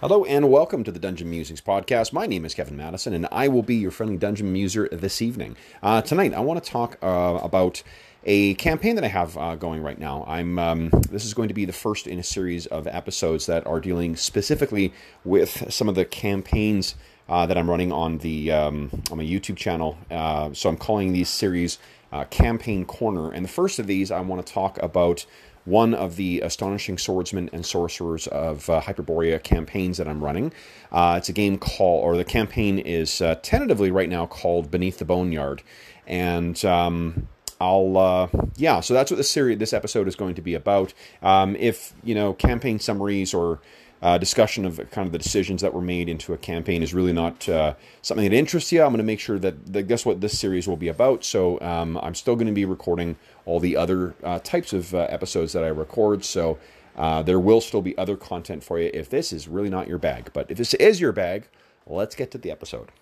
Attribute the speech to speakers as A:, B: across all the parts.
A: Hello and welcome to the Dungeon Musings podcast. My name is Kevin Madison, and I will be your friendly dungeon muser this evening. Uh, tonight, I want to talk uh, about a campaign that I have uh, going right now. I'm um, this is going to be the first in a series of episodes that are dealing specifically with some of the campaigns uh, that I'm running on the um, on my YouTube channel. Uh, so I'm calling these series uh, Campaign Corner, and the first of these I want to talk about one of the astonishing swordsmen and sorcerers of uh, Hyperborea campaigns that I'm running. Uh, it's a game called, or the campaign is uh, tentatively right now called Beneath the Boneyard, and um, I'll uh, yeah. So that's what this series, this episode is going to be about. Um, if you know campaign summaries or uh, discussion of kind of the decisions that were made into a campaign is really not uh, something that interests you. I'm going to make sure that, guess what this series will be about. So um, I'm still going to be recording all the other uh, types of uh, episodes that I record. So uh, there will still be other content for you if this is really not your bag. But if this is your bag, let's get to the episode.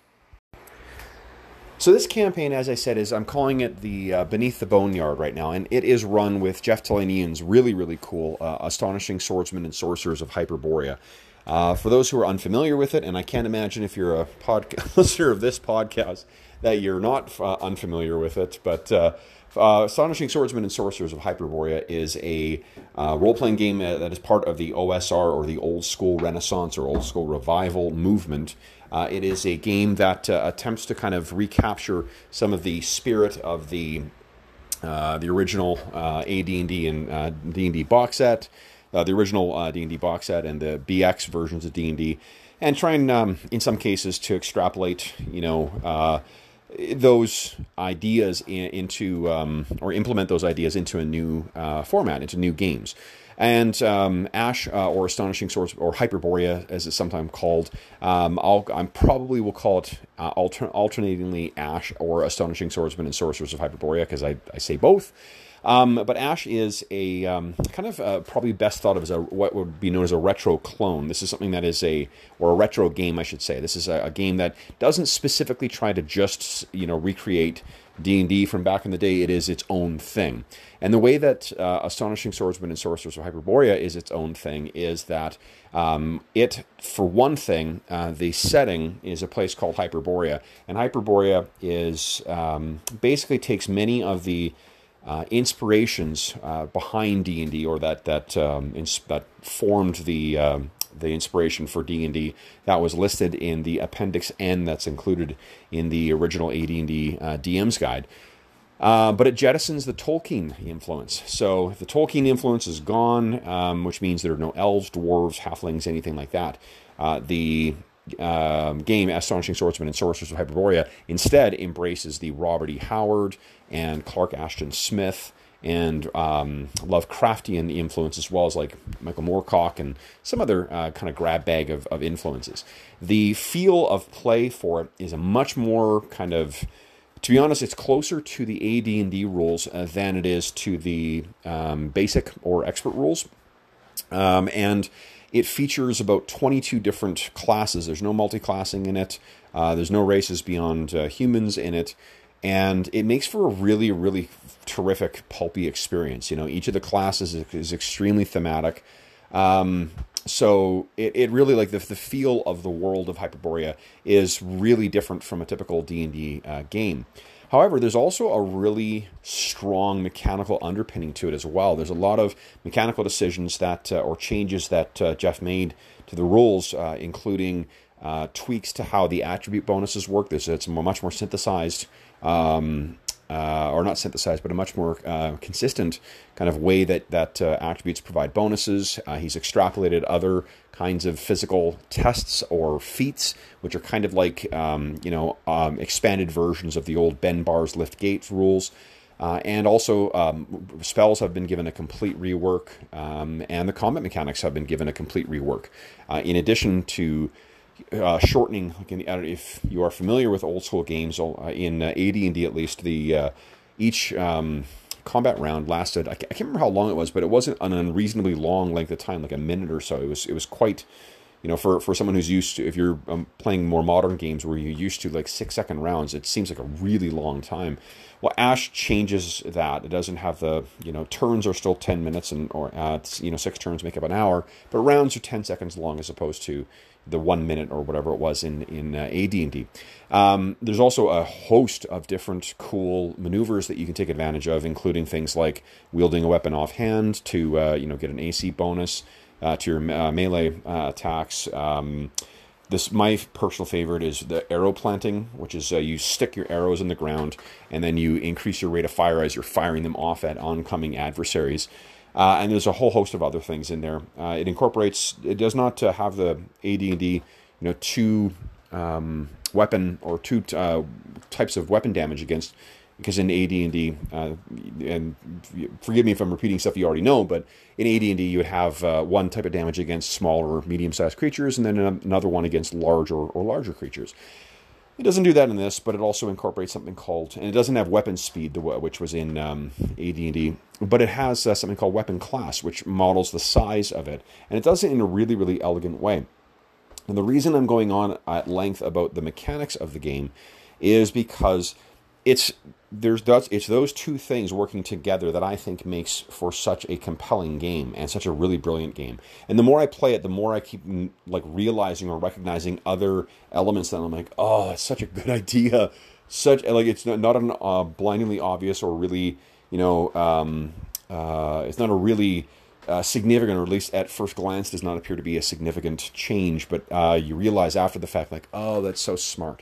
A: So this campaign, as I said, is I'm calling it the uh, Beneath the Boneyard right now, and it is run with Jeff Talanian's really, really cool, uh, astonishing swordsmen and sorcerers of Hyperborea. Uh, for those who are unfamiliar with it, and I can't imagine if you're a pod- listener of this podcast that you're not unfamiliar with it, but uh, uh, Astonishing Swordsmen and Sorcerers of Hyperborea is a role playing game that is part of the OSR or the Old School Renaissance or Old School Revival movement. Uh, it is a game that uh, attempts to kind of recapture some of the spirit of the uh, the original uh, AD&D and D&D uh, box set, uh, the original D&D box set, and the BX versions of D&D, and try and, um, in some cases, to extrapolate, you know, those ideas in, into um, or implement those ideas into a new format, into new games. And um, Ash, uh, or Astonishing Swords, or Hyperborea, as it's sometimes called, um, I'll I probably will call it uh, alter- alternatingly Ash or Astonishing Swordsman and Sorcerers of Hyperborea, because I, I say both. Um, but Ash is a um, kind of uh, probably best thought of as a what would be known as a retro clone. This is something that is a or a retro game, I should say. This is a, a game that doesn't specifically try to just you know recreate D&D from back in the day, it is its own thing. And the way that uh, Astonishing Swordsmen and Sorcerers of Hyperborea is its own thing is that um, it, for one thing, uh, the setting is a place called Hyperborea. And Hyperborea is um, basically takes many of the uh, inspirations uh, behind D&D or that, that, um, ins- that formed the um, the inspiration for D&D that was listed in the Appendix N that's included in the original AD&D uh, DM's guide. Uh, but it jettisons the Tolkien influence. So the Tolkien influence is gone, um, which means there are no elves, dwarves, halflings, anything like that. Uh, the um, game Astonishing Swordsman and Sorcerers of Hyperborea instead embraces the Robert E. Howard and Clark Ashton Smith and um, Lovecraftian influence as well as like Michael Moorcock and some other uh, kind of grab bag of, of influences. The feel of play for it is a much more kind of to be honest, it's closer to the AD&D rules uh, than it is to the um, basic or expert rules. Um, and it features about 22 different classes. There's no multi-classing in it. Uh, there's no races beyond uh, humans in it and it makes for a really really terrific pulpy experience you know each of the classes is, is extremely thematic um, so it, it really like the, the feel of the world of hyperborea is really different from a typical d&d uh, game however there's also a really strong mechanical underpinning to it as well. There's a lot of mechanical decisions that uh, or changes that uh, jeff made to the rules uh, including uh, tweaks to how the attribute bonuses work. There's it's much more synthesized um, uh, or not synthesized, but a much more uh, consistent kind of way that that uh, attributes provide bonuses. Uh, he's extrapolated other kinds of physical tests or feats, which are kind of like um, you know um, expanded versions of the old bend bars lift gates rules. Uh, and also, um, spells have been given a complete rework, um, and the combat mechanics have been given a complete rework. Uh, in addition to uh, shortening. Like in the, if you are familiar with old school games, uh, in uh, AD&D at least, the uh, each um, combat round lasted. I can't, I can't, remember how long it was, but it wasn't an unreasonably long length of time, like a minute or so. It was it was quite you know, for, for someone who's used to, if you're um, playing more modern games where you're used to like six second rounds, it seems like a really long time. Well, Ash changes that. It doesn't have the, you know, turns are still 10 minutes and, or, uh, you know, six turns make up an hour, but rounds are 10 seconds long as opposed to the one minute or whatever it was in, in uh, AD&D. Um, there's also a host of different cool maneuvers that you can take advantage of, including things like wielding a weapon offhand to, uh, you know, get an AC bonus, uh, to your uh, melee uh, attacks. Um, this my personal favorite is the arrow planting, which is uh, you stick your arrows in the ground and then you increase your rate of fire as you're firing them off at oncoming adversaries. Uh, and there's a whole host of other things in there. Uh, it incorporates. It does not have the AD&D, you know, two um, weapon or two types of weapon damage against because in AD&D, uh, and forgive me if I'm repeating stuff you already know, but in AD&D you would have uh, one type of damage against smaller, medium-sized creatures, and then another one against larger or larger creatures. It doesn't do that in this, but it also incorporates something called, and it doesn't have weapon speed, which was in um, AD&D, but it has uh, something called weapon class, which models the size of it, and it does it in a really, really elegant way. And the reason I'm going on at length about the mechanics of the game is because it's there's those it's those two things working together that I think makes for such a compelling game and such a really brilliant game. And the more I play it, the more I keep mm, like realizing or recognizing other elements that I'm like, oh, it's such a good idea. Such like it's not, not an uh, blindingly obvious or really you know um, uh, it's not a really uh, significant, or at least at first glance, does not appear to be a significant change. But uh, you realize after the fact, like, oh, that's so smart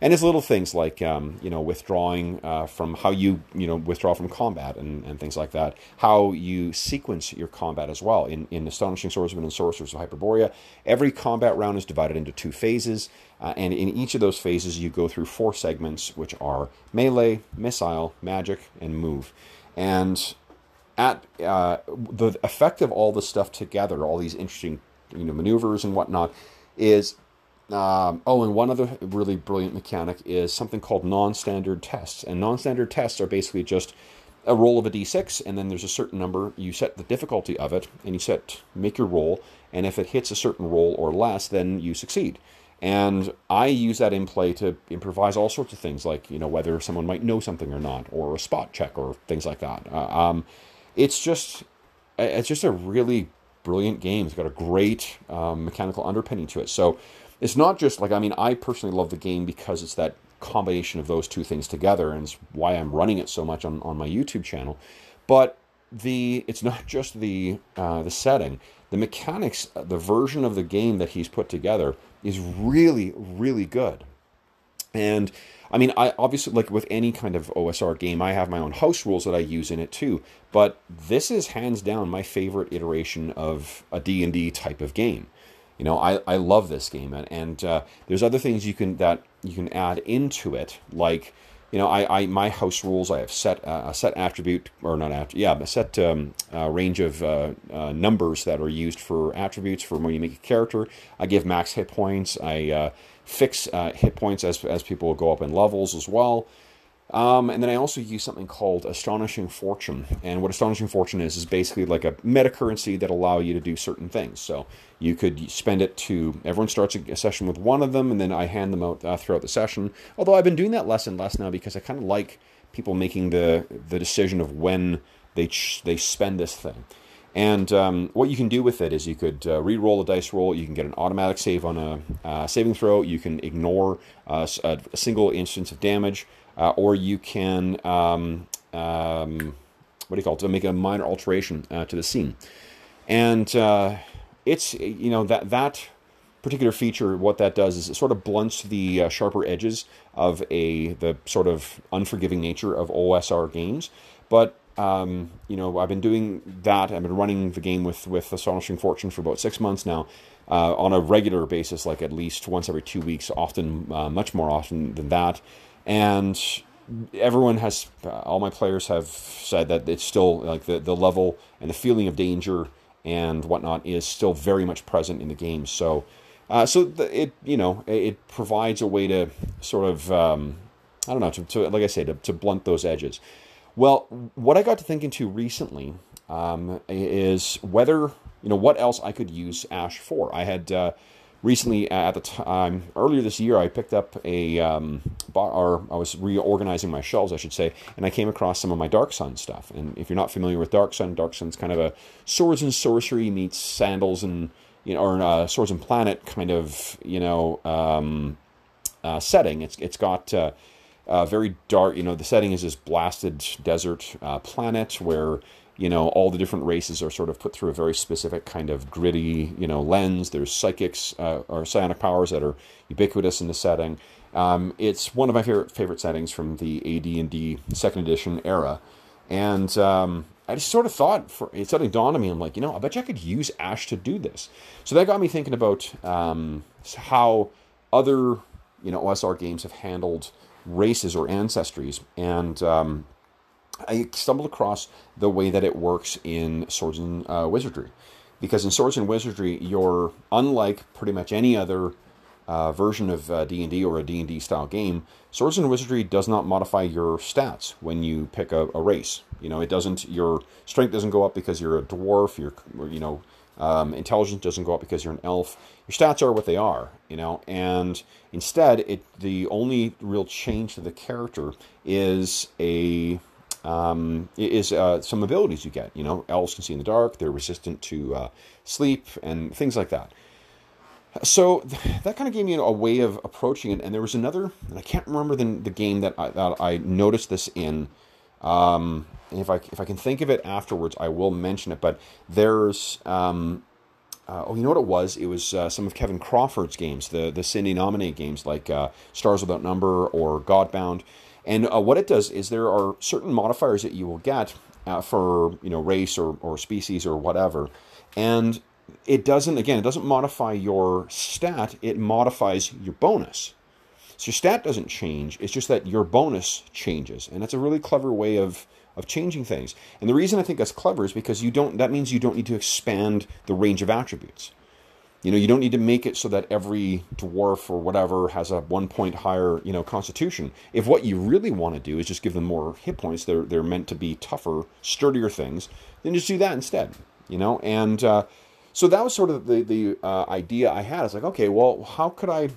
A: and it's little things like um, you know withdrawing uh, from how you you know withdraw from combat and, and things like that. How you sequence your combat as well. In, in astonishing swordsman and sorcerers of hyperborea every combat round is divided into two phases uh, and in each of those phases you go through four segments which are melee missile magic and move. And at uh, the effect of all this stuff together all these interesting you know maneuvers and whatnot is um, oh, and one other really brilliant mechanic is something called non-standard tests. And non-standard tests are basically just a roll of a d6, and then there's a certain number. You set the difficulty of it, and you set make your roll. And if it hits a certain roll or less, then you succeed. And I use that in play to improvise all sorts of things, like you know whether someone might know something or not, or a spot check, or things like that. Uh, um, it's just it's just a really brilliant game. It's got a great um, mechanical underpinning to it. So it's not just like I mean I personally love the game because it's that combination of those two things together, and it's why I'm running it so much on, on my YouTube channel. But the it's not just the uh, the setting, the mechanics, the version of the game that he's put together is really really good. And I mean, I obviously like with any kind of OSR game, I have my own house rules that I use in it too. But this is hands down my favorite iteration of a D and D type of game. You know, I, I love this game, and, and uh, there's other things you can that you can add into it, like you know, I, I my house rules. I have set uh, a set attribute or not attribute, yeah, a set um, uh, range of uh, uh, numbers that are used for attributes for when you make a character. I give max hit points. I uh, fix hit points as as people go up in levels as well. Um, and then I also use something called Astonishing Fortune. And what Astonishing Fortune is, is basically like a meta currency that allow you to do certain things. So you could spend it to, everyone starts a session with one of them, and then I hand them out uh, throughout the session. Although I've been doing that less and less now because I kind of like people making the, the decision of when they, they spend this thing. And um, what you can do with it is you could uh, re-roll a dice roll. You can get an automatic save on a uh, saving throw. You can ignore uh, a, single instance of damage uh, or you can um, um, what do you call it? To make a minor alteration uh, to the scene, and uh, it's you know that that particular feature, what that does is it sort of blunts the uh, sharper edges of a the sort of unforgiving nature of OSR games, but. Um, you know, I've been doing that. I've been running the game with with Astonishing Fortune for about six months now, uh, on a regular basis, like at least once every two weeks, often uh, much more often than that and everyone has all my players have said that it's still like the, the level and the feeling of danger and whatnot is still very much present in the game so uh, so the, it you know it provides a way to sort of um, I don't know to, to, like I say to, to blunt those edges well what I got to thinking to recently um, is whether you know what else I could use Ash for. I had uh, recently at the time earlier this year I picked up a um, or I was reorganizing my shelves I should say and I came across some of my Dark Sun stuff. And if you're not familiar with Dark Sun Dark Sun's kind of a swords and sorcery meets sandals and you know or uh, swords and planet kind of you know um, uh, setting. It's it's got uh, very dark you know the setting is this blasted desert uh, planet where you know all the different races are sort of put through a very specific kind of gritty you know lens. There's psychics uh, or psionic powers that are ubiquitous in the setting. Um, it's one of my favorite favorite settings from the AD&D second edition era. And um, I just sort of thought for it suddenly dawned on me I'm like you know I bet you I could use Ash to do this. So that got me thinking about um, how other you know OSR games have handled races or ancestries. And um, I stumbled across the way that it works in Swords and uh, Wizardry. Because in Swords and Wizardry, you're unlike pretty much any other uh, version of uh, D&D or a D&D style game, Swords and Wizardry does not modify your stats when you pick a, a, race. You know, it doesn't. Your strength doesn't go up because you're a dwarf. Your, you know, um, intelligence doesn't go up because you're an elf. Your stats are what they are. You know, and instead, it the only real change to the character is a um, is uh, some abilities you get. You know, elves can see in the dark. They're resistant to uh, sleep and things like that. So that kind of gave me a way of approaching it. And there was another, and I can't remember the, the game that I, that I noticed this in. Um, if I if I can think of it afterwards, I will mention it. But there's um, uh, oh, you know what it was? It was uh, some of Kevin Crawford's games, the the Sine Nomine games like uh, Stars Without Number or Godbound. And uh, what it does is there are certain modifiers that you will get uh, for you know race or, or species or whatever, and it doesn't again it doesn't modify your stat. It modifies your bonus. So your stat doesn't change. It's just that your bonus changes, and that's a really clever way of of changing things. And the reason I think that's clever is because you don't. That means you don't need to expand the range of attributes. You know, you don't need to make it so that every dwarf or whatever has a one point higher, you know, constitution. If what you really want to do is just give them more hit points, they're they're meant to be tougher, sturdier things. Then just do that instead. You know, and uh, so that was sort of the the uh, idea I had. It's like, okay, well, how could I,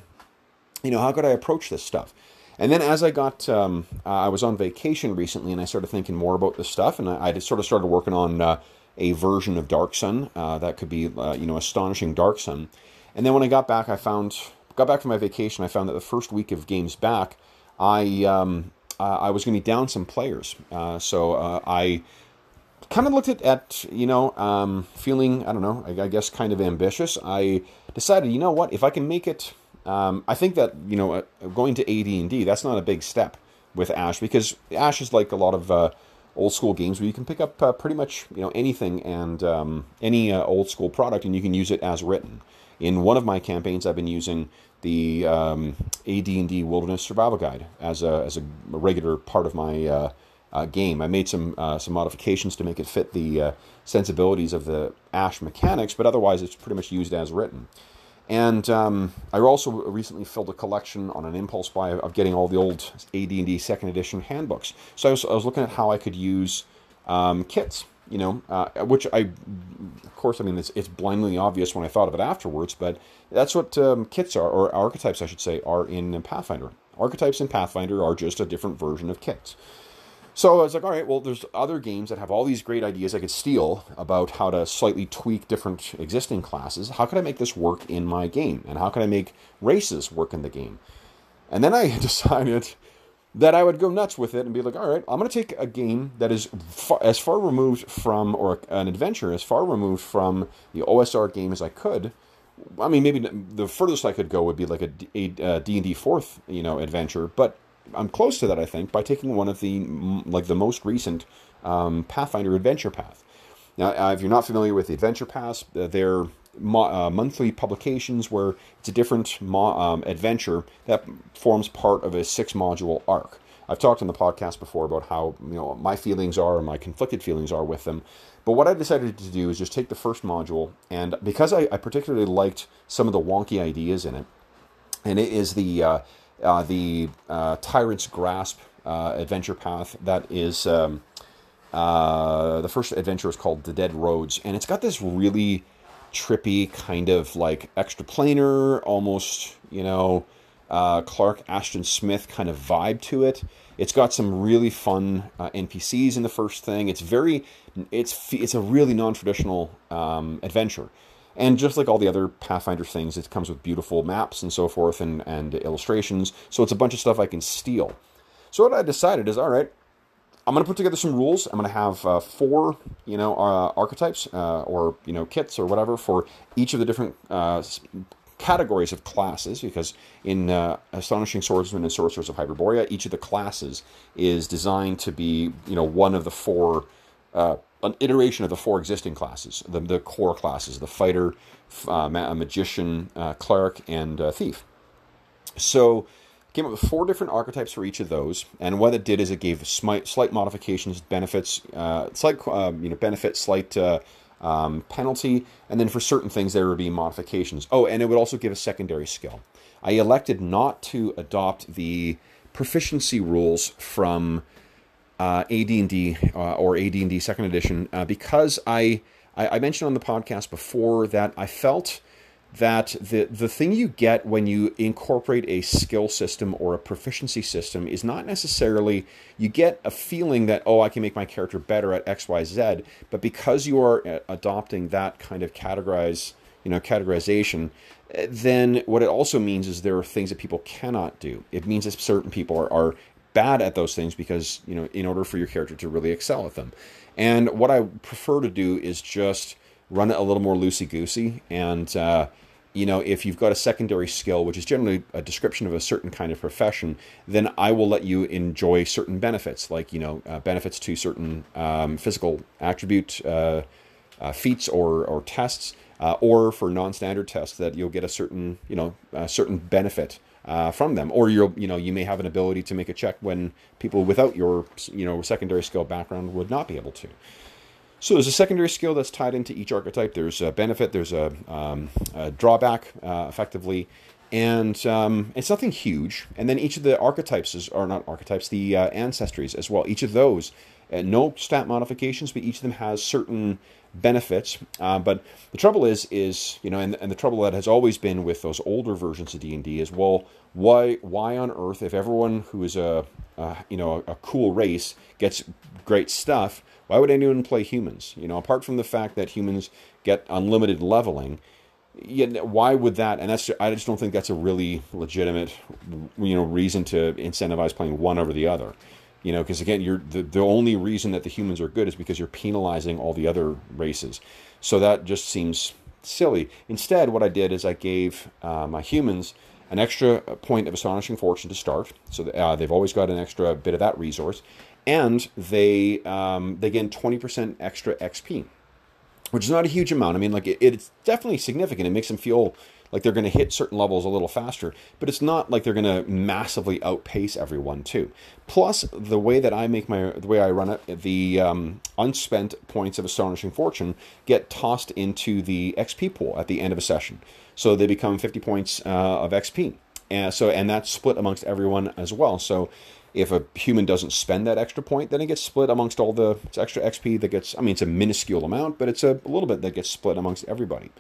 A: you know, how could I approach this stuff? And then as I got, um, uh, I was on vacation recently, and I started thinking more about this stuff, and I, I sort of started working on uh, a version of Dark Sun uh, that could be, uh, you know, astonishing Dark Sun. And then when I got back, I found got back from my vacation. I found that the first week of games back, I um, uh, I was going to be down some players. Uh, so uh, I kind of looked at, at you know, um, feeling I don't know, I, I, guess kind of ambitious. I decided, you know what, if I can make it, um, I think that you know, going to AD and D, that's not a big step with Ash because Ash is like a lot of old school games where you can pick up uh, pretty much you know anything and um, any uh, old school product and you can use it as written. In one of my campaigns, I've been using the um, AD&D Wilderness Survival Guide as a as a regular part of my uh, uh game. I made some uh, some modifications to make it fit the uh, sensibilities of the Ash mechanics, but otherwise it's pretty much used as written. And um, I also recently filled a collection on an impulse buy of getting all the old AD&D second edition handbooks. So I was, I was looking at how I could use um, kits, you know, uh, which I, of course, I mean, it's, it's blindly obvious when I thought of it afterwards, but that's what um, kits are, or archetypes, I should say, are in Pathfinder. Archetypes in Pathfinder are just a different version of kits. So I was like, all right, well, there's other games that have all these great ideas I could steal about how to slightly tweak different existing classes. How could I make this work in my game? And how can I make races work in the game? And then I decided that I would go nuts with it and be like, all right, I'm going to take a game that is far, as far removed from, or an adventure as far removed from the OSR game as I could. I mean, maybe the furthest I could go would be like a, a, uh, a D&D fourth, you know, adventure, but I'm close to that, I think, by taking one of the like the most recent um, Pathfinder Adventure Path. Now, uh, if you're not familiar with the Adventure Paths, uh, they're mo- uh, monthly publications where it's a different mo- um, adventure that forms part of a six module arc. I've talked on the podcast before about how you know my feelings are and my conflicted feelings are with them. But what I decided to do is just take the first module, and because I, I particularly liked some of the wonky ideas in it, and it is the uh, the uh, Tyrant's Grasp uh, adventure path. That is um, uh, the first adventure is called The Dead Roads, and it's got this really trippy kind of like extraplanar, almost you know uh, Clark Ashton Smith kind of vibe to it. It's got some really fun NPCs in the first thing. It's very, it's it's a really non-traditional um, adventure, and just like all the other Pathfinder things, it comes with beautiful maps and so forth and and illustrations. So it's a bunch of stuff I can steal. So what I decided is, all right, I'm going to put together some rules. I'm going to have uh, four, you know, uh, archetypes uh, or you know kits or whatever for each of the different uh, categories of classes because in uh, Astonishing Swordsman and Sorcerers of Hyperborea, each of the classes is designed to be, you know, one of the four, uh, an iteration of the four existing classes, the, the core classes, the fighter, uh, ma- magician, uh, cleric, and uh, thief. So came up with four different archetypes for each of those, and what it did is it gave slight, slight modifications, benefits, uh, slight um, you know benefit, slight um, penalty, and then for certain things there would be modifications. Oh, and it would also give a secondary skill. I elected not to adopt the proficiency rules from uh, AD&D uh, or AD&D Second Edition uh, because I, I I mentioned on the podcast before that I felt that the the thing you get when you incorporate a skill system or a proficiency system is not necessarily you get a feeling that oh I can make my character better at XYZ but because you are uh, adopting that kind of categorize you know categorization uh, then what it also means is there are things that people cannot do. It means that certain people are, are bad at those things because you know in order for your character to really excel at them and what I prefer to do is just run it a little more loosey goosey. And, uh, you know, if you've got a secondary skill, which is generally a description of a certain kind of profession, then I will let you enjoy certain benefits, like, you know, uh, benefits to certain um, physical attribute uh, uh feats or, or tests, uh, or for non standard tests that you'll get a certain, you know, a certain benefit. Uh, from them, or you'll you know you may have an ability to make a check when people without your you know secondary skill background would not be able to. So there's a secondary skill that's tied into each archetype. There's a benefit, there's a, um, a drawback, uh, effectively, and um, it's nothing huge. And then each of the archetypes is, are not archetypes, the uh, ancestries as well. Each of those, uh, no stat modifications, but each of them has certain benefits. Uh, but the trouble is, is you know, and, and the trouble that has always been with those older versions of D and D is, well, why, why on earth, if everyone who is a, you know, a, a cool race gets great stuff why would anyone play humans? You know, apart from the fact that humans get unlimited leveling, yeah, why would that? And that's I just don't think that's a really legitimate, you know, reason to incentivize playing one over the other. You know, because again, you're the, the only reason that the humans are good is because you're penalizing all the other races. So that just seems silly. Instead, what I did is I gave uh, my humans an extra point of astonishing fortune to start. So uh, they've always got an extra bit of that resource and they um, they gain 20% extra XP, which is not a huge amount. I mean, like it, it's definitely significant. It makes them feel like they're going to hit certain levels a little faster, but it's not like they're going to massively outpace everyone too. Plus, the way that I make my the way I run it, the um, unspent points of astonishing fortune get tossed into the XP pool at the end of a session, so they become 50 points uh, of XP. And so, and that's split amongst everyone as well. So if a human doesn't spend that extra point, then it gets split amongst all the extra XP that gets, I mean, it's a minuscule amount, but it's a, a little bit that gets split amongst everybody.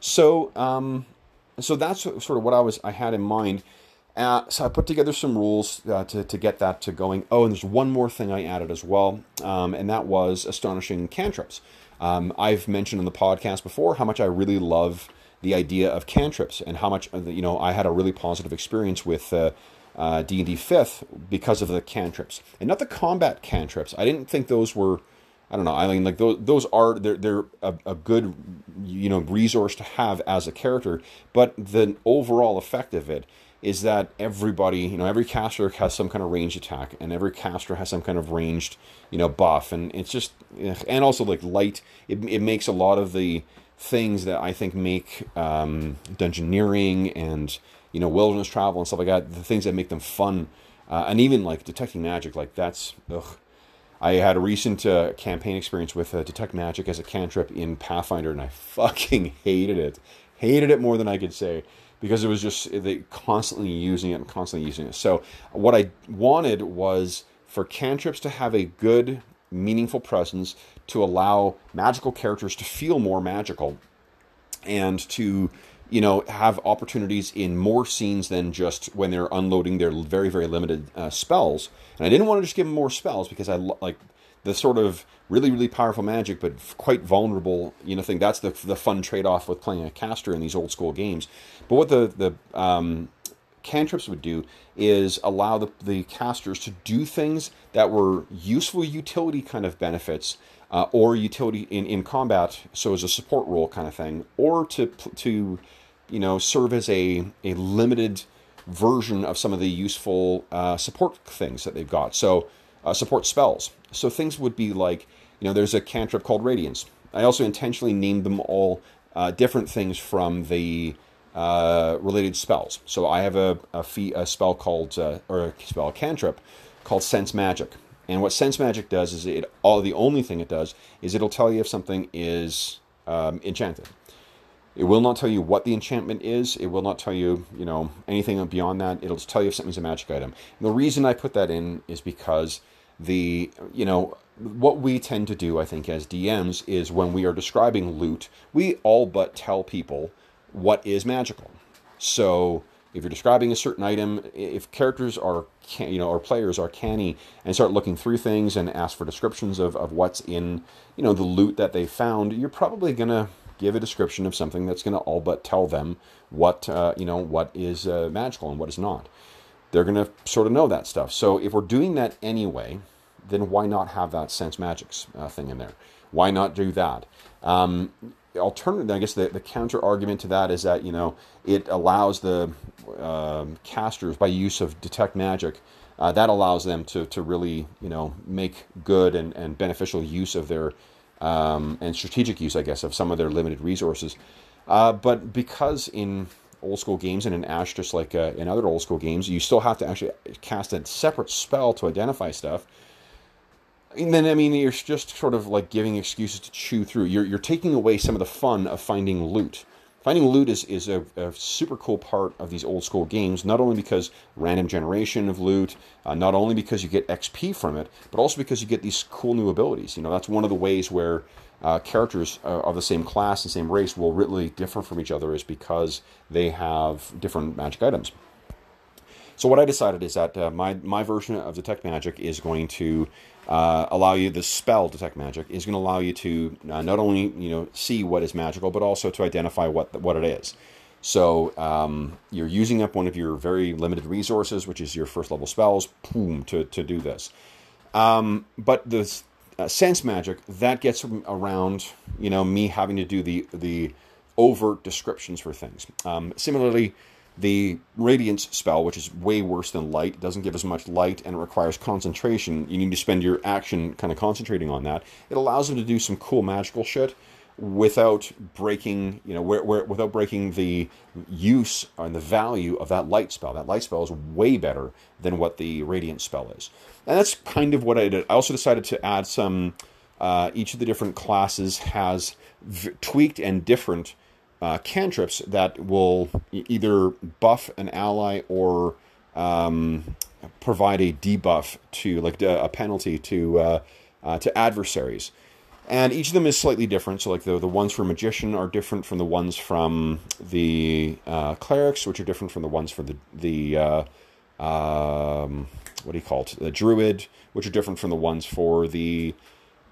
A: So, um, so that's sort of what I was, I had in mind. Uh, so I put together some rules uh, to, to get that to going. Oh, and there's one more thing I added as well, um, and that was astonishing cantrips. Um, I've mentioned in the podcast before how much I really love the idea of cantrips and how much you know I had a really positive experience with uh, uh, D&D 5th because of the cantrips. And not the combat cantrips. I didn't think those were I don't know. I mean, like those, those are they're they're a, a, good you know resource to have as a character. But the overall effect of it is that everybody, you know, every caster has some kind of ranged attack, and every caster has some kind of ranged you know buff, and it's just and also like light. It it makes a lot of the things that I think make um, dungeoneering and you know, wilderness travel and stuff like that, the things that make them fun, uh, and even like detecting magic, like that's, ugh. I had a recent uh, campaign experience with uh, detect magic as a cantrip in Pathfinder, and I fucking hated it, hated it more than I could say, because it was just they constantly using it and constantly using it. So what I wanted was for cantrips to have a good, meaningful presence to allow magical characters to feel more magical and to you know have opportunities in more scenes than just when they're unloading their very very limited uh, spells. And I didn't want to just give them more spells because I like the sort of really really powerful magic but quite vulnerable you know thing that's the the fun trade-off with playing a caster in these old school games but what the the um, cantrips would do is allow the, the casters to do things that were useful utility kind of benefits uh, or utility in, in combat, so as a support role kind of thing, or to to you know serve as a a limited version of some of the useful uh, support things that they've got. So uh, support spells. So things would be like you know there's a cantrip called Radiance. I also intentionally named them all uh, different things from the uh, related spells. So I have a a, fee, a spell called uh, or a spell a cantrip called Sense Magic. And what sense magic does is it all the only thing it does is it'll tell you if something is um, enchanted. It will not tell you what the enchantment is. It will not tell you, you know, anything beyond that. It'll just tell you if something's a magic item. And the reason I put that in is because the, you know, what we tend to do, I think, as DMs is when we are describing loot, we all but tell people what is magical. So if you're describing a certain item, if characters are, you know, or players are canny and start looking through things and ask for descriptions of, of what's in, you know, the loot that they found, you're probably going to give a description of something that's going to all but tell them what, uh, you know, what is uh, magical and what is not. They're going to sort of know that stuff. So if we're doing that anyway, then why not have that sense magics uh, thing in there? Why not do that? Um, alternative, I guess the, the counter argument to that is that you know it allows the um, casters by use of detect magic. Uh, that allows them to, to really you know make good and, and beneficial use of their um, and strategic use, I guess, of some of their limited resources. Uh, but because in old school games and in Ash, just like uh, in other old school games, you still have to actually cast a separate spell to identify stuff and then I mean you're just sort of like giving excuses to chew through. You're you're taking away some of the fun of finding loot. Finding loot is, is a, a super cool part of these old school games, not only because random generation of loot, uh, not only because you get XP from it, but also because you get these cool new abilities. You know, that's one of the ways where uh, characters uh, of the same class and same race will really differ from each other is because they have different magic items. So what I decided is that uh, my my version of detect magic is going to uh, allow you the spell detect magic is going to allow you to uh, not only you know see what is magical but also to identify what what it is. So um, you're using up one of your very limited resources, which is your first level spells, boom, to to do this. Um, but the uh, sense magic that gets around you know me having to do the the overt descriptions for things. Um, similarly the Radiance spell, which is way worse than light, doesn't give as much light and it requires concentration. You need to spend your action kind of concentrating on that. It allows them to do some cool magical shit without breaking, you know, where, where, without breaking the use and the value of that light spell. That light spell is way better than what the Radiant spell is. And that's kind of what I did. I also decided to add some, uh, each of the different classes has v- tweaked and different uh, cantrips that will either buff an ally or um, provide a debuff to like a penalty to uh, uh, to adversaries. And each of them is slightly different. So, like the the ones for magician are different from the ones from the uh, clerics, which are different from the ones for the the uh, um, what do you call it? The druid, which are different from the ones for the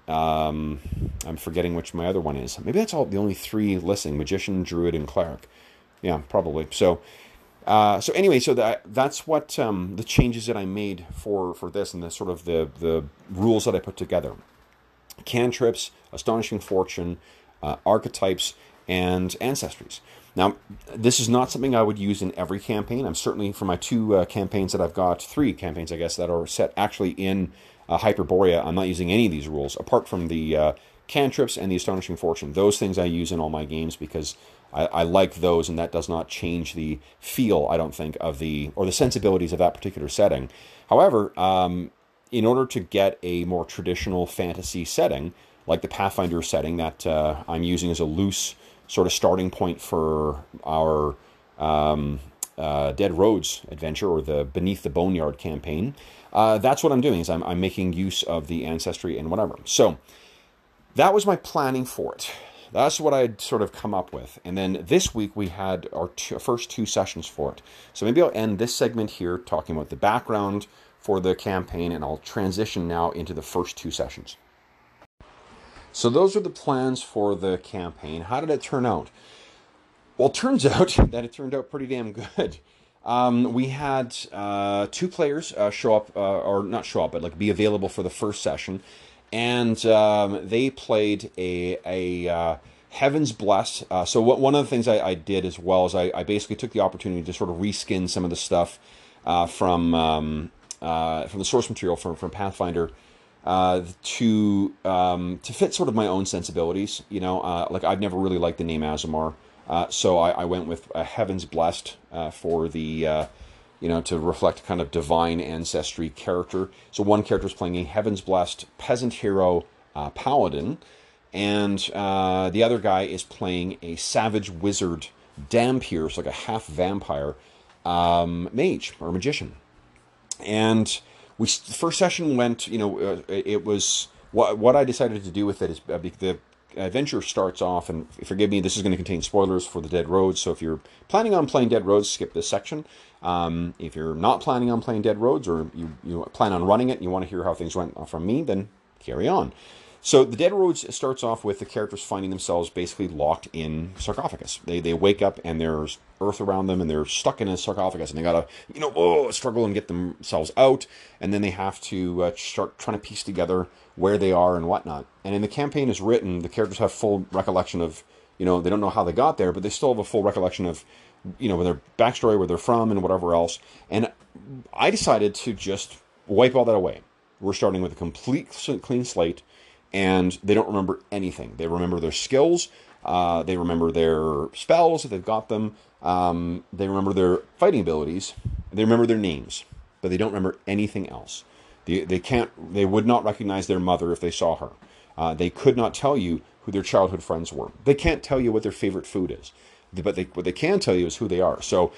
A: um, I'm forgetting which my other one is. Maybe that's all the only three listing: magician, druid, and cleric. Yeah, probably. So, uh, so anyway, so that that's what um, the changes that I made for for this and the sort of the the rules that I put together: cantrips, astonishing fortune, uh, archetypes, and ancestries. Now, this is not something I would use in every campaign. I'm certainly for my two uh, campaigns that I've got, three campaigns, I guess, that are set actually in uh, Hyperborea, I'm not using any of these rules apart from the uh, cantrips and the Astonishing Fortune. Those things I use in all my games because I, I, like those, and that does not change the feel, I don't think, of the or the sensibilities of that particular setting. However, um, in order to get a more traditional fantasy setting, like the Pathfinder setting that uh, I'm using as a loose sort of starting point for our um, uh, Dead Roads adventure or the Beneath the Boneyard campaign, uh, that's what I'm doing. Is I'm, I'm making use of the ancestry and whatever. So that was my planning for it. that's what I'd sort of come up with. And then this week we had our two, first two sessions for it. So maybe I'll end this segment here talking about the background for the campaign, and I'll transition now into the first two sessions. So those are the plans for the campaign. How did it turn out? Well, turns out that it turned out pretty damn good. Um, we had uh, two players uh, show up, uh, or not show up, but like be available for the first session, and um, they played a a uh, Heaven's Bless. Uh, so what, one of the things I, I, did as well is I, I, basically took the opportunity to sort of reskin some of the stuff uh, from um, from the source material from from Pathfinder. to um, to fit sort of my own sensibilities, you know, like I've never really liked the name Aasimar, uh, so I, I, went with uh, Heaven's Blessed uh, for the, uh, you know, to reflect kind of divine ancestry character. So one character is playing a Heaven's Blessed peasant hero uh, paladin, and the other guy is playing a savage wizard Dhampir, so like a half vampire um, mage or magician. And we the first session went, you know, it was what what I decided to do with it is the adventure starts off, and forgive me, this is going to contain spoilers for the Dead Roads. So if you're planning on playing Dead Roads, skip this section. Um, if you're not planning on playing Dead Roads, or you, you plan on running it and you want to hear how things went from me, then carry on. So the Dead Roads starts off with the characters finding themselves basically locked in sarcophagus. They they wake up and there's earth around them and they're stuck in a sarcophagus and they gotta you know oh, struggle and get themselves out and then they have to uh, start trying to piece together where they are and whatnot. And in the campaign is written, the characters have full recollection of you know they don't know how they got there, but they still have a full recollection of you know their backstory, where they're from, and whatever else. And I decided to just wipe all that away. We're starting with a complete clean slate and they don't remember anything. They remember their skills, uh, they remember their spells if they've got them, um, they remember their fighting abilities, they remember their names, but they don't remember anything else. They, they can't. They would not recognize their mother if they saw her. Uh, they could not tell you who their childhood friends were. They can't tell you what their favorite food is, but they, what they can tell you is who they are. So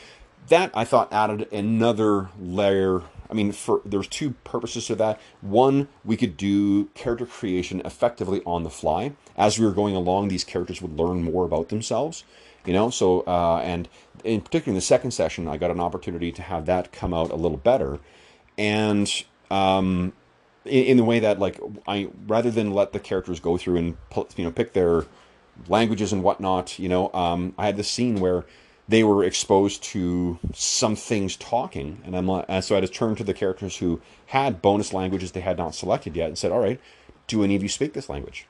A: that I thought added another layer I mean, for there's two purposes to that. One, we could do character creation effectively on the fly as we were going along. These characters would learn more about themselves, you know. So, uh, and in particular, in the second session, I got an opportunity to have that come out a little better, and um, in, in the way that, like, I rather than let the characters go through and you know pick their languages and whatnot, you know, um, I had this scene where they were exposed to some things talking, and I'm and so I just turned to the characters who had bonus languages they had not selected yet and said, "All right, do any of you speak this language?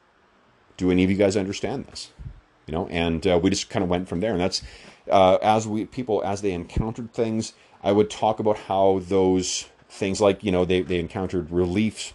A: Do any of you guys understand this?" You know, and uh, we just kind of went from there, and that's uh, as we people as they encountered things, I would talk about how those things like you know they they encountered reliefs.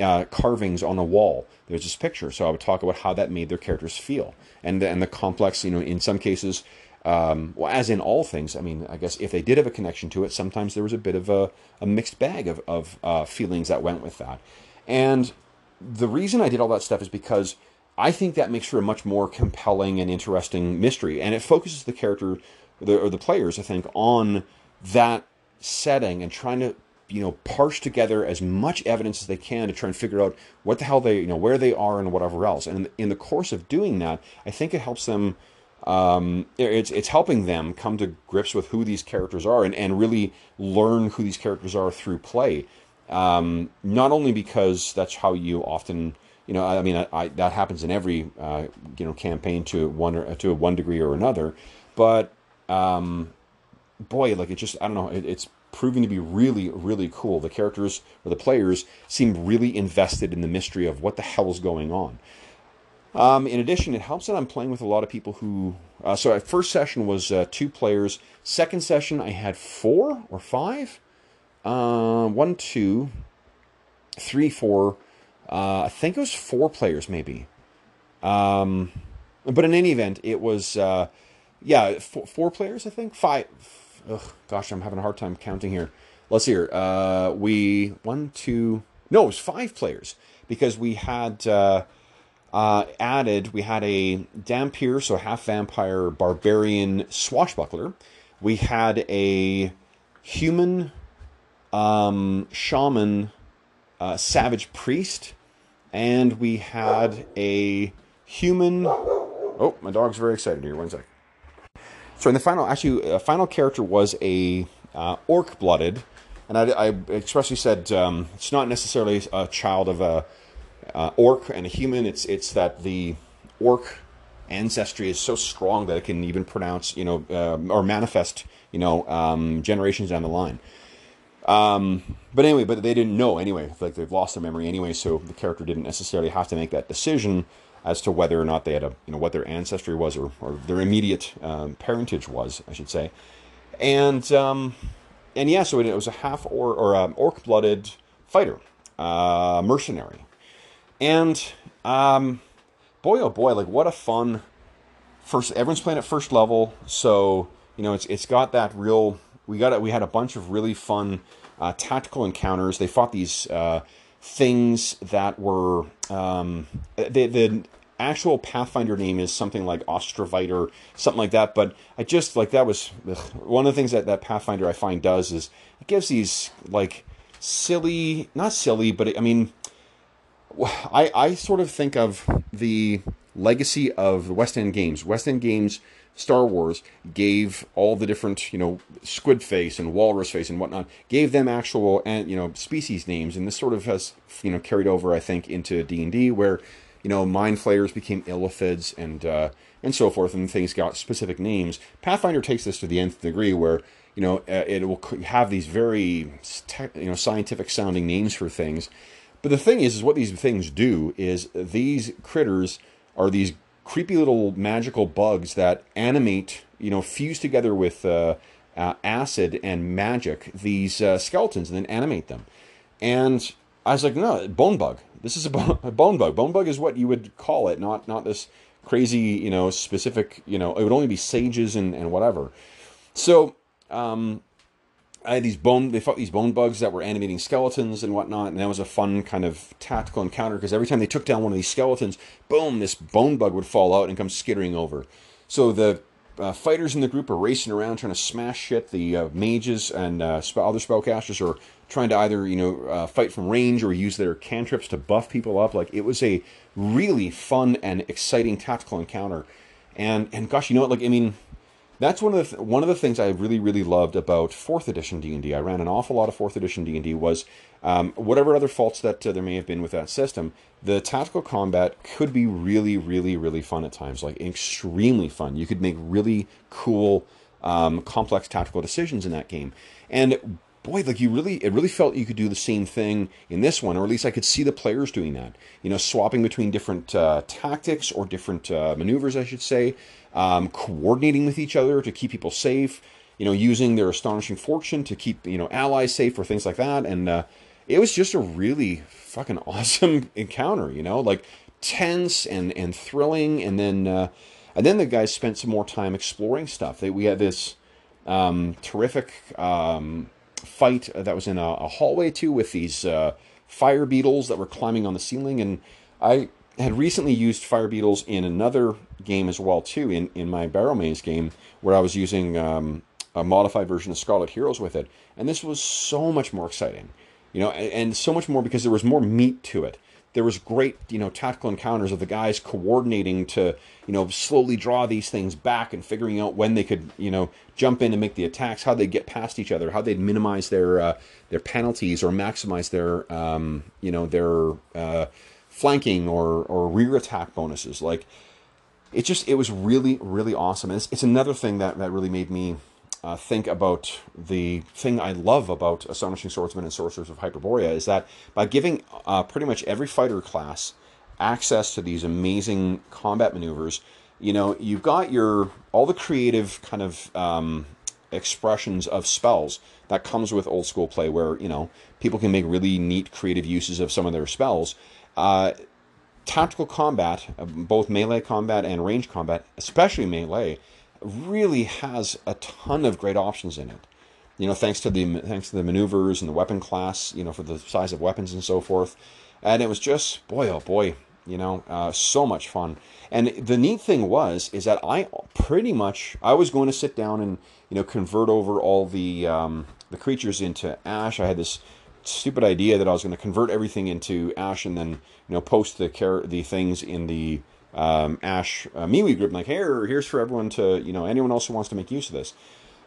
A: Uh, carvings on a wall. There's this picture, so I would talk about how that made their characters feel, and and the complex. You know, in some cases, um, well, as in all things, I mean, I guess if they did have a connection to it, sometimes there was a bit of a, a mixed bag of, of uh, feelings that went with that. And the reason I did all that stuff is because I think that makes for a much more compelling and interesting mystery. And it focuses the character, the, or the players, I think, on that setting and trying to you know parse together as much evidence as they can to try and figure out what the hell they you know where they are and whatever else and in the course of doing that i think it helps them um, it's it's helping them come to grips with who these characters are and, and really learn who these characters are through play. Um, not only because that's how you often, you know, I mean, I, I, that happens in every uh, you know campaign to one or to one degree or another, but um, boy, like it just I don't know, it, it's proving to be really really cool. The characters or the players seem really invested in the mystery of what the hell is going on. Um, in addition, it helps that I'm playing with a lot of people who. Uh, so, our first session was uh, two players. Second session, I had four or five. Uh, one, two, three, four. Uh, I think it was four players, maybe. Um, but in any event, it was. Uh, yeah, four, four, players, I think. Five. Ugh, gosh, I'm having a hard time counting here. Let's see here. Uh, we. One, two. No, it was five players because we had uh, added, we had a Dhampir, so half vampire barbarian swashbuckler. We had a human um, shaman uh, savage priest, and we had a human Oh, my dog's very excited here. One sec. So in the final, actually, a final character was a uh, orc-blooded, and I, I expressly said um, it's not necessarily a child of a uh, orc and a human. It's it's that the orc ancestry is so strong that it can even pronounce, you know, uh, or manifest, you know, um, generations down the line. Um, but anyway, but they didn't know anyway. Like they've lost their memory anyway, so the character didn't necessarily have to make that decision as to whether or not they had a, you know, what their ancestry was or, or their immediate um, parentage was, I should say. And um, and yeah, so it, it was a half or or um, orc blooded fighter, uh, mercenary, and um, boy oh boy, like what a fun first. Everyone's playing at first level, so you know it's it's got that real. We got it. We had a bunch of really fun uh, tactical encounters. They fought these uh, things that were um, the the actual Pathfinder name is something like Ostovite or something like that. But I just like that was ugh, one of the things that that Pathfinder I find does is it gives these like silly, not silly, but I mean I, I sort of think of the legacy of the West End Games. West End Games, Star Wars gave all the different, you know, squid face and walrus face and whatnot, gave them actual and you know species names, and this sort of has you know carried over, I think, into D and D, where you know mind flayers became illithids and uh, and so forth, and things got specific names. Pathfinder takes this to the nth degree, where you know uh, it will have these very you know scientific sounding names for things but the thing is, is what these things do is these critters are these creepy little magical bugs that animate, you know, fuse together with uh, uh, acid and magic these uh, skeletons and then animate them. And I was like, no, bone bug. This is a, a bone bug. Bone bug is what you would call it, not not this crazy, you know, specific. You know, it would only be sages and and whatever. So um, I had these bone. They fought these bone bugs that were animating skeletons and whatnot, and that was a fun kind of tactical encounter because every time they took down one of these skeletons, boom, this bone bug would fall out and come skittering over. So the uh, fighters in the group are racing around trying to smash shit. The uh, mages and uh, other spellcasters are trying to either you know uh, fight from range or use their cantrips to buff people up. Like it was a really fun and exciting tactical encounter. And and gosh, you know what? Like I mean, that's one of the th- one of the things I really really loved about fourth edition D and I ran an awful lot of fourth edition D and D. Was um, whatever other faults that uh, there may have been with that system, the tactical combat could be really really really fun at times, like extremely fun. You could make really cool, um, complex tactical decisions in that game, and boy, like you really, it really felt you could do the same thing in this one, or at least I could see the players doing that. You know, swapping between different uh, tactics or different uh, maneuvers, I should say um, coordinating with each other to keep people safe, you know, using their astonishing fortune to keep, you know, allies safe or things like that. And uh, it was just a really fucking awesome encounter, you know, like tense and, and thrilling. And then, uh, and then the guys spent some more time exploring stuff. We had this um, terrific um, fight that was in a, a, hallway too with these uh, fire beetles that were climbing on the ceiling. And I had recently used fire beetles in another game as well too in, in my Barrowmaze game where I was using um, a modified version of Scarlet Heroes with it and this was so much more exciting you know and, and, so much more because there was more meat to it there was great you know tactical encounters of the guys coordinating to you know slowly draw these things back and figuring out when they could you know jump in and make the attacks how they get past each other how they'd minimize their uh, their penalties or maximize their um, you know their uh, flanking or or rear attack bonuses. Like it just it was really really awesome. And it's, it's another thing that that really made me uh, think about the thing I love about Astonishing Swordsmen and Sorcerers of Hyperborea is that by giving uh, pretty much every fighter class access to these amazing combat maneuvers, you know, you've got your all the creative kind of um, expressions of spells that comes with old school play, where you know people can make really neat creative uses of some of their spells. Uh, tactical combat, uh, both melee combat and range combat, especially melee, really has a ton of great options in it. You know, thanks to the thanks to the maneuvers and the weapon class, you know, for the size of weapons and so forth. And it was just boy, oh boy, you know, uh, so much fun. And the neat thing was is that I pretty much I was going to sit down and you know convert over all the um, the creatures into ash. I had this stupid idea that I was going to convert everything into ash and then you know post the car- the things in the um, Ash uh, MeWe group, like, here, here's for everyone to, you know, anyone else who wants to make use of this.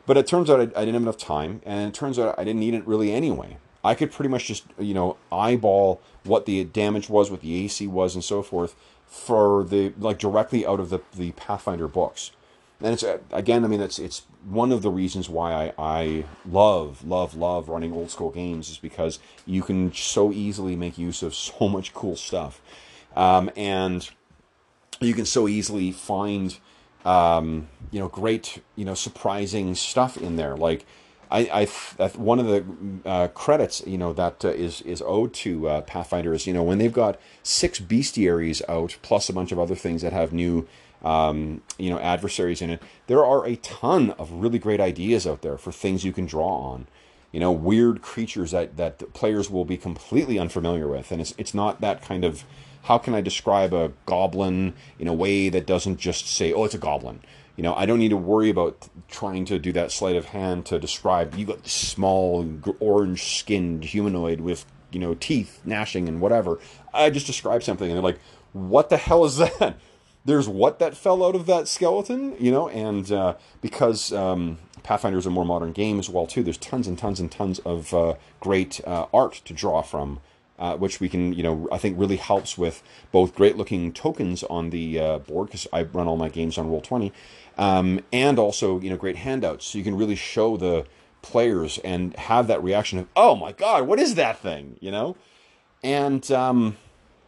A: But it turns out I, I didn't have enough time, and it turns out I didn't need it really anyway. I could pretty much just, you know, eyeball what the damage was, what the AC was, and so forth for the like directly out of the the Pathfinder books. And it's again, I mean, it's it's one of the reasons why I, I love love love running old school games is because you can so easily make use of so much cool stuff, um, and you can so easily find um, you know great you know surprising stuff in there. Like I, I one of the uh, credits you know that uh, is is owed to uh, Pathfinder is you know when they've got six bestiaries out plus a bunch of other things that have new um, you know adversaries in it. There are a ton of really great ideas out there for things you can draw on. You know, weird creatures that that players will be completely unfamiliar with, and it's it's not that kind of how can I describe a goblin in a way that doesn't just say oh it's a goblin you know, I don't need to worry about trying to do that sleight of hand to describe you got this small orange skinned humanoid with, you know, teeth gnashing and whatever. I just describe something and they're like, what the hell is that? There's what that fell out of that skeleton, you know, and uh, because um, Pathfinder is a more modern game as well too. There's tons and tons and tons of uh, great uh, art to draw from uh, which we can, you know, I think really helps with both great looking tokens on the uh, board because I run all my games on Roll20, um, and also, you know, great handouts. So you can really show the players and have that reaction of, oh my God, what is that thing, you know? And um,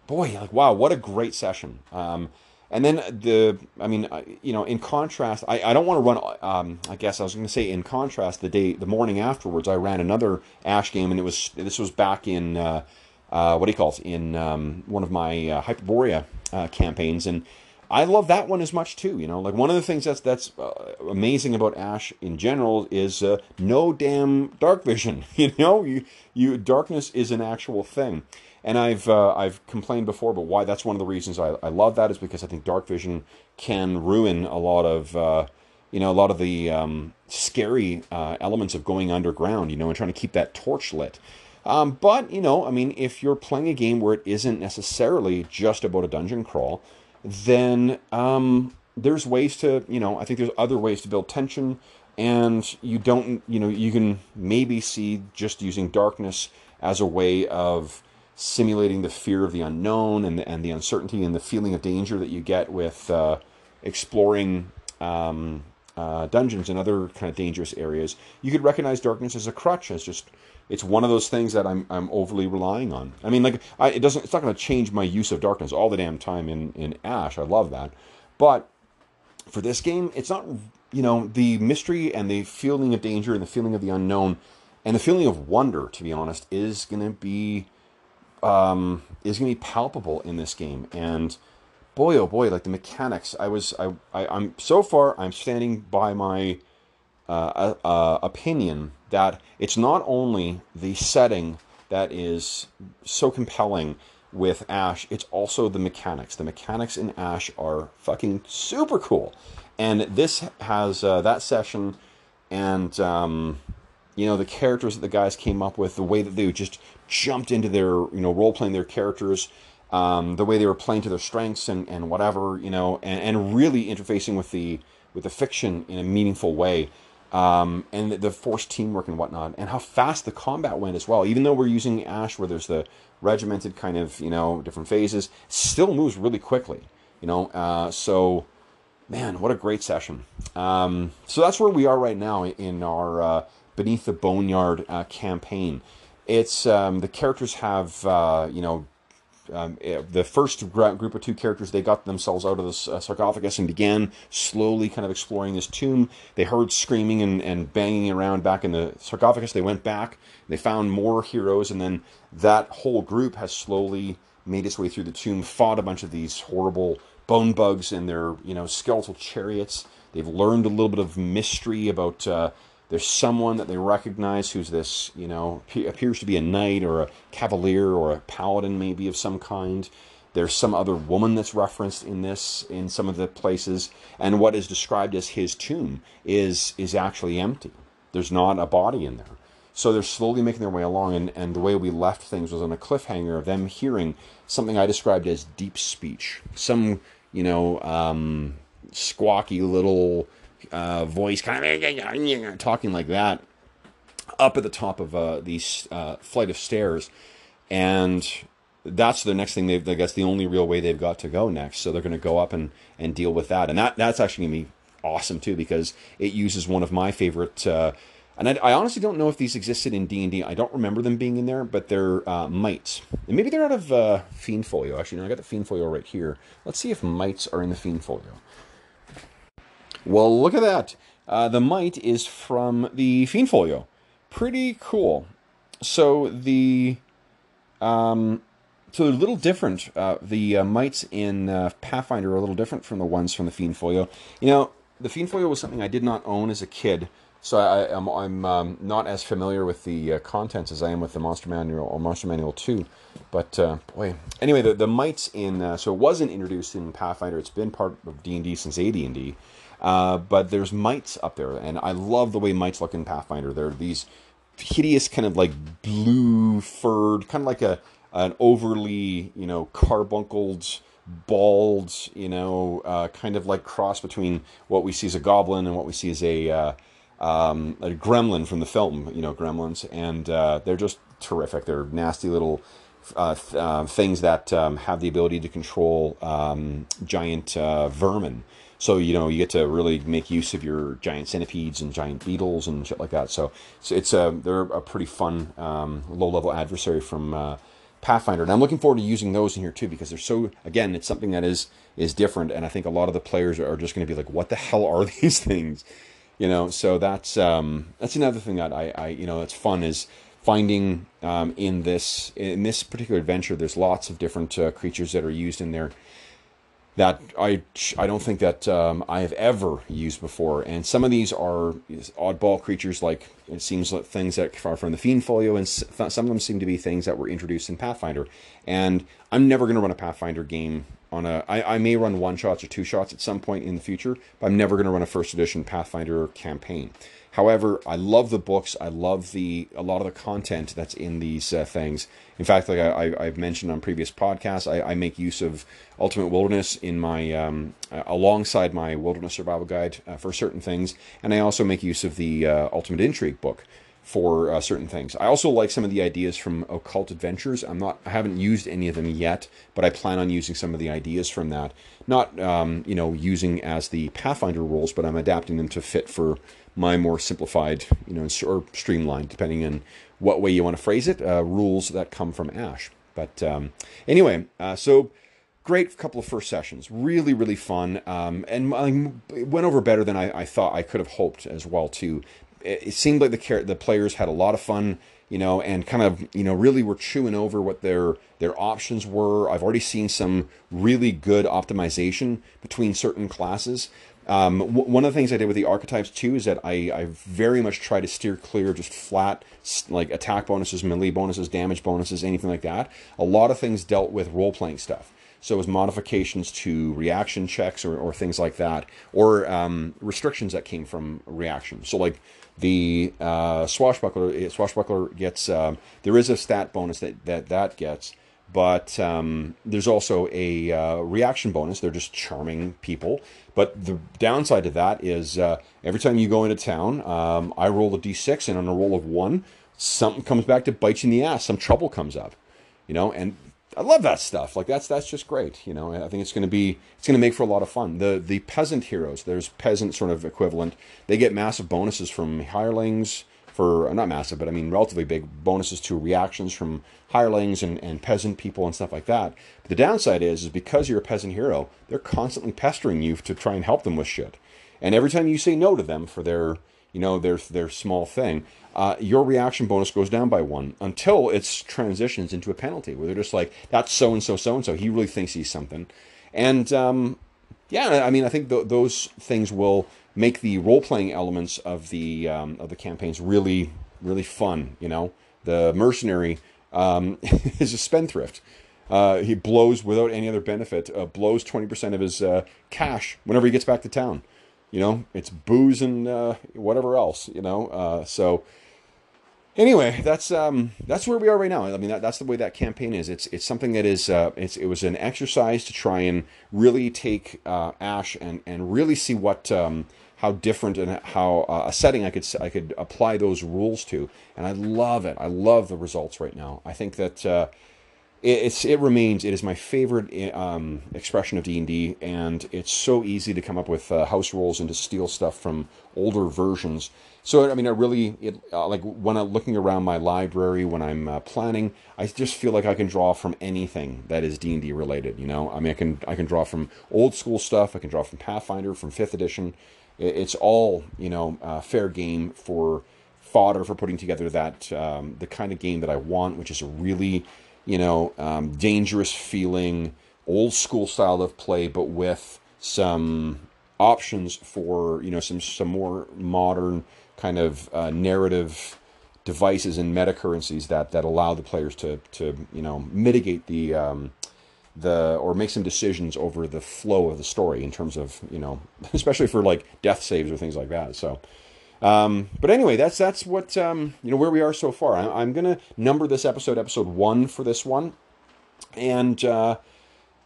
A: boy, like, wow, what a great session. Um, and then the, I mean, you know, in contrast, I, I don't want to run. Um, I guess I was going to say in contrast, the day, the morning afterwards, I ran another Ash game, and it was this was back in uh, uh, what do you call it, in um, one of my uh, Hyperborea uh, campaigns, and I love that one as much too. You know, like one of the things that's that's uh, amazing about Ash in general is uh, no damn dark vision. You know, you you darkness is an actual thing, and I've uh, I've complained before, but why that's one of the reasons I, I love that is because I think dark vision can ruin a lot of you know a lot of the um, scary elements of going underground. You know, and trying to keep that torch lit. Um, but, you know, I mean, if you're playing a game where it isn't necessarily just about a dungeon crawl, then um, there's ways to, you know, I think there's other ways to build tension. And you don't, you know, you can maybe see just using darkness as a way of simulating the fear of the unknown and the, and the uncertainty and the feeling of danger that you get with uh, exploring um, uh, dungeons and other kind of dangerous areas. You could recognize darkness as a crutch, as just it's one of those things that I'm I'm overly relying on. I mean, like I, it doesn't. It's not going to change my use of darkness all the damn time in in Ash. I love that, but for this game, it's not. You know, the mystery and the feeling of danger and the feeling of the unknown and the feeling of wonder. To be honest, is going to be um, is going to be palpable in this game. And boy, oh boy, like the mechanics. I was I, I I'm so far I'm standing by my uh, uh, opinion that it's not only the setting that is so compelling with Ash, it's also the mechanics. The mechanics in Ash are fucking super cool. And this has uh, that session and, um, you know, the characters that the guys came up with, the way that they just jumped into their, you know, role playing their characters, um, the way they were playing to their strengths and, and whatever, you know, and, and really interfacing with the with the fiction in a meaningful way um, and the, the forced teamwork and whatnot, and how fast the combat went as well. Even though we're using Ash, where there's the regimented kind of you know different phases, still moves really quickly. You know, uh, so man, what a great session. Um, so that's where we are right now in our uh, Beneath the Boneyard uh, campaign. It's um, the characters have uh, you know um, eh, the first group of two characters they got themselves out of the uh, sarcophagus and began slowly kind of exploring this tomb. They heard screaming and, and banging around back in the sarcophagus. They went back. They found more heroes and then that whole group has slowly made its way through the tomb fought a bunch of these horrible bone bugs and their you know skeletal chariots. They've learned a little bit of mystery about uh, there's someone that they recognize who's this, you know, appears to be a knight or a cavalier or a paladin, maybe of some kind. There's some other woman that's referenced in this in some of the places, and what is described as his tomb is is actually empty. There's not a body in there. So they're slowly making their way along, and, and the way we left things was on a cliffhanger of them hearing something I described as deep speech. Some you know, um, squawky little uh, voice, kind of talking like that, up at the top of uh, these uh, flight of stairs, and that's the next thing they've. I guess the only real way they've got to go next. So they're going to go up and and deal with that, and that that's actually going to be awesome too because it uses one of my favorite. Uh, and I, I, honestly don't know if these existed in D and D. I don't remember them being in there, but they're uh, mites, and maybe they're out of uh, Fiend Folio. Actually, no, I got the Fiend Folio right here. Let's see if mites are in the Fiend Folio. Well, look at that. Uh, the mite is from the Fiend Folio. Pretty cool. So the um, so they're a little different. Uh, the uh, mites in uh, Pathfinder are a little different from the ones from the Fiend Folio. You know, the Fiend Folio was something I did not own as a kid, so I, am I'm, I'm um, not as familiar with the uh, contents as I am with the Monster Manual or Monster Manual Two. But uh, boy, anyway, the the mites in uh, so it wasn't introduced in Pathfinder. It's been part of D and D since AD and D. but there's mites up there, and I love the way mites look in Pathfinder. They're these hideous kind of like blue furred, kind of like a an overly, you know, carbuncled, bald, you know, uh, kind of like cross between what we see as a goblin and what we see as a, uh, um, a gremlin from the film, you know, Gremlins, and uh, they're just terrific. They're nasty little uh, uh, things that um, have the ability to control um, giant uh, vermin. So you know you get to really make use of your giant centipedes and giant beetles and shit like that. So, it's a they're a pretty fun um, low level adversary from Pathfinder. And I'm looking forward to using those in here too because they're so again, it's something that is is different and I think a lot of the players are just going to be like what the hell are these things? You know, so that's um that's another thing that I I you know, it's fun is finding um, in this in this particular adventure there's lots of different uh, creatures that are used in there that I I don't think that um, I have ever used before. And some of these are oddball creatures, like it seems like things that are from the Fiend Folio, and some of them seem to be things that were introduced in Pathfinder. And I'm never going to run a Pathfinder game on a. I, I may run one shots or two shots at some point in the future, but I'm never going to run a first edition Pathfinder campaign. However, I love the books. I love the a lot of the content that's in these uh, things. In fact, like I, have mentioned on previous podcasts, I, I, make use of Ultimate Wilderness in my um, alongside my Wilderness Survival Guide uh, for certain things, and I also make use of the uh, Ultimate Intrigue book for uh, certain things. I also like some of the ideas from Occult Adventures. I'm not, I haven't used any of them yet, but I plan on using some of the ideas from that. Not, um, you know, using as the Pathfinder rules, but I'm adapting them to fit for my more simplified, you know, or streamlined, depending on what way you want to phrase it, uh, rules that come from Ash. But um, anyway, uh, so great couple of first sessions, really, really fun, um, and went over better than I, I, thought I could have hoped as well too. It, it seemed like the the players had a lot of fun you know, and kind of, you know, really were chewing over what their their options were. I've already seen some really good optimization between certain classes. Um, w- one of the things I did with the archetypes too is that I, I very much try to steer clear of just flat like attack bonuses, melee bonuses, damage bonuses, anything like that. A lot of things dealt with role playing stuff. So it was modifications to reaction checks or, or things like that, or um, restrictions that came from reaction. So like the uh, swashbuckler, eh, swashbuckler gets um, there is a stat bonus that that that gets but um, there's also a uh, reaction bonus. They're just charming people. But the downside to that is uh, every time you go into town, um, I roll a d6, and on a roll of one, something comes back to bite you in the ass. Some trouble comes up, you know. And I love that stuff. Like that's that's just great. You know, I think it's going to be it's going to make for a lot of fun. The the peasant heroes, there's peasant sort of equivalent. They get massive bonuses from hirelings for not massive, but I mean relatively big bonuses to reactions from hirelings and, and peasant people and stuff like that. But the downside is, is because you're a peasant hero, they're constantly pestering you to try and help them with shit. And every time you say no to them for their, you know, their their small thing, uh, your reaction bonus goes down by one until it transitions into a penalty where they're just like, that's so and so, so and so. He really thinks he's something. And um, yeah, I mean, I think th- those things will make the role playing elements of the um, of the campaigns really really fun. You know, the mercenary um, is a spendthrift. Uh, he blows without any other benefit. Uh, blows twenty percent of his uh, cash whenever he gets back to town. You know, it's booze and uh, whatever else. You know, uh, so anyway, that's um, that's where we are right now. I mean, that, that's the way that campaign is. It's it's something that is uh, it's it was an exercise to try and really take uh, Ash and and really see what um, how different and how uh, a setting I could I could apply those rules to, and I love it. I love the results right now. I think that. Uh, it's it remains it is my favorite um, expression of D and D, and it's so easy to come up with uh, house rules and to steal stuff from older versions. So I mean, I really it, uh, like when I'm looking around my library when I'm uh, planning, I just feel like I can draw from anything that is D and D related. You know, I mean, I can I can draw from old school stuff. I can draw from Pathfinder, from Fifth Edition. It's all you know, uh, fair game for fodder for putting together that um, the kind of game that I want, which is a really you know, um, dangerous feeling, old school style of play, but with some options for you know some some more modern kind of uh, narrative devices and meta currencies that that allow the players to to you know mitigate the um, the or make some decisions over the flow of the story in terms of you know especially for like death saves or things like that. So um, but anyway, that's that's what um, you know where we are so far. I, am gonna number this episode episode one for this one, and uh,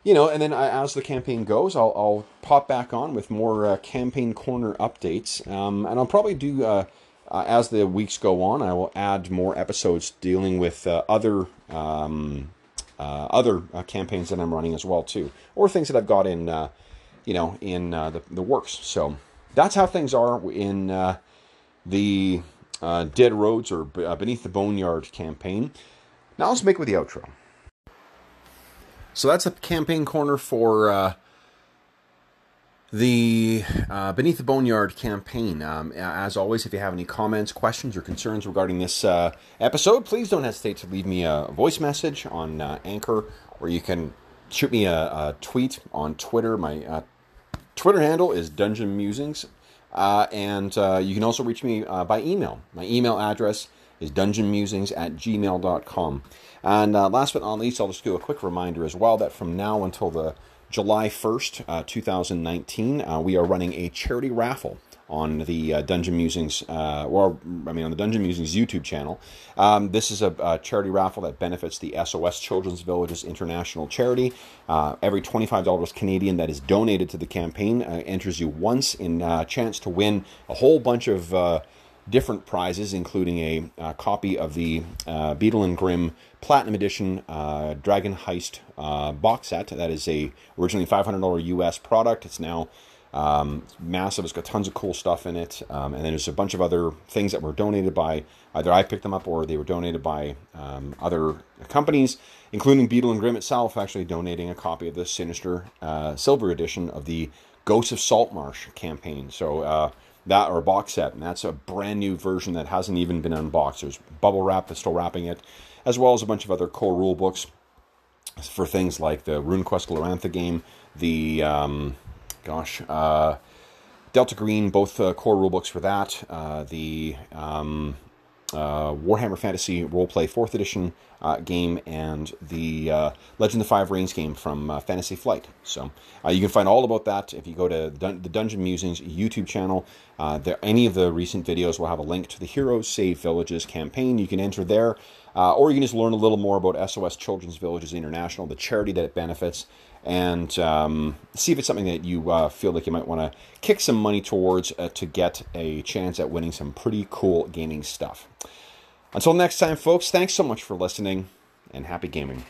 A: you know, and then I, as the campaign goes, I'll, I'll pop back on with more uh, campaign corner updates, um, and I'll probably do. Uh, uh, as the weeks go on, I will add more episodes dealing with uh, other um, uh, other uh, campaigns that I'm running as well too, or things that I've got in, you know, in the the works. So that's how things are in the Dead Roads or Beneath the Boneyard campaign. Now let's make with the outro. So that's a campaign corner for uh, the uh, Beneath the Boneyard campaign. Um, as always, if you have any comments, questions, or concerns regarding this uh, episode, please don't hesitate to leave me a voice message on uh, Anchor, or you can shoot me a, a tweet on Twitter. My Twitter handle is Dungeon Musings. Uh, and uh, you can also reach me uh, by email. My email address is dungeonmusings at gmail.com. And uh, last but not least, I'll just do a quick reminder as well that from now until the July 1st, uh, 2019, uh, we are running a charity raffle on the uh, Dungeon Musings, uh, or I mean on the Dungeon Musings YouTube channel. Um, this is a, a, charity raffle that benefits the SOS Children's Villages International Charity. Uh, every $25 Canadian that is donated to the campaign uh, enters you once in a uh, chance to win a whole bunch of uh, different prizes, including a, a copy of the Beadle and Grimm Platinum Edition Dragon Heist box set. That is a originally $500 US product. It's now um, massive. It's got tons of cool stuff in it. Um, and then there's a bunch of other things that were donated by either I picked them up or they were donated by um, other companies, including Beadle and Grimm itself, actually donating a copy of the Sinister uh, Silver Edition of the Ghosts of Saltmarsh campaign. So uh, that or box set, and that's a brand new version that hasn't even been unboxed. There's bubble wrap that's still wrapping it, as well as a bunch of other core rule books for things like the RuneQuest Glorantha game, the um, gosh, uh, Delta Green, both uh, core rulebooks for that. Uh, the um, uh, Warhammer Fantasy Roleplay 4th Edition uh, game and the uh, Legend of Five Rings game from uh, Fantasy Flight. So uh, you can find all about that if you go to Dun- the Dungeon Musings YouTube channel. Uh, there, any of the recent videos will have a link to the Heroes Save Villages campaign. You can enter there, or you can just learn a little more about SOS Children's Villages International, the charity that it benefits and um, see if it's something that you uh, feel like you might want to kick some money towards uh, to get a chance at winning some pretty cool gaming stuff. Until next time, folks, thanks so much for listening and happy gaming.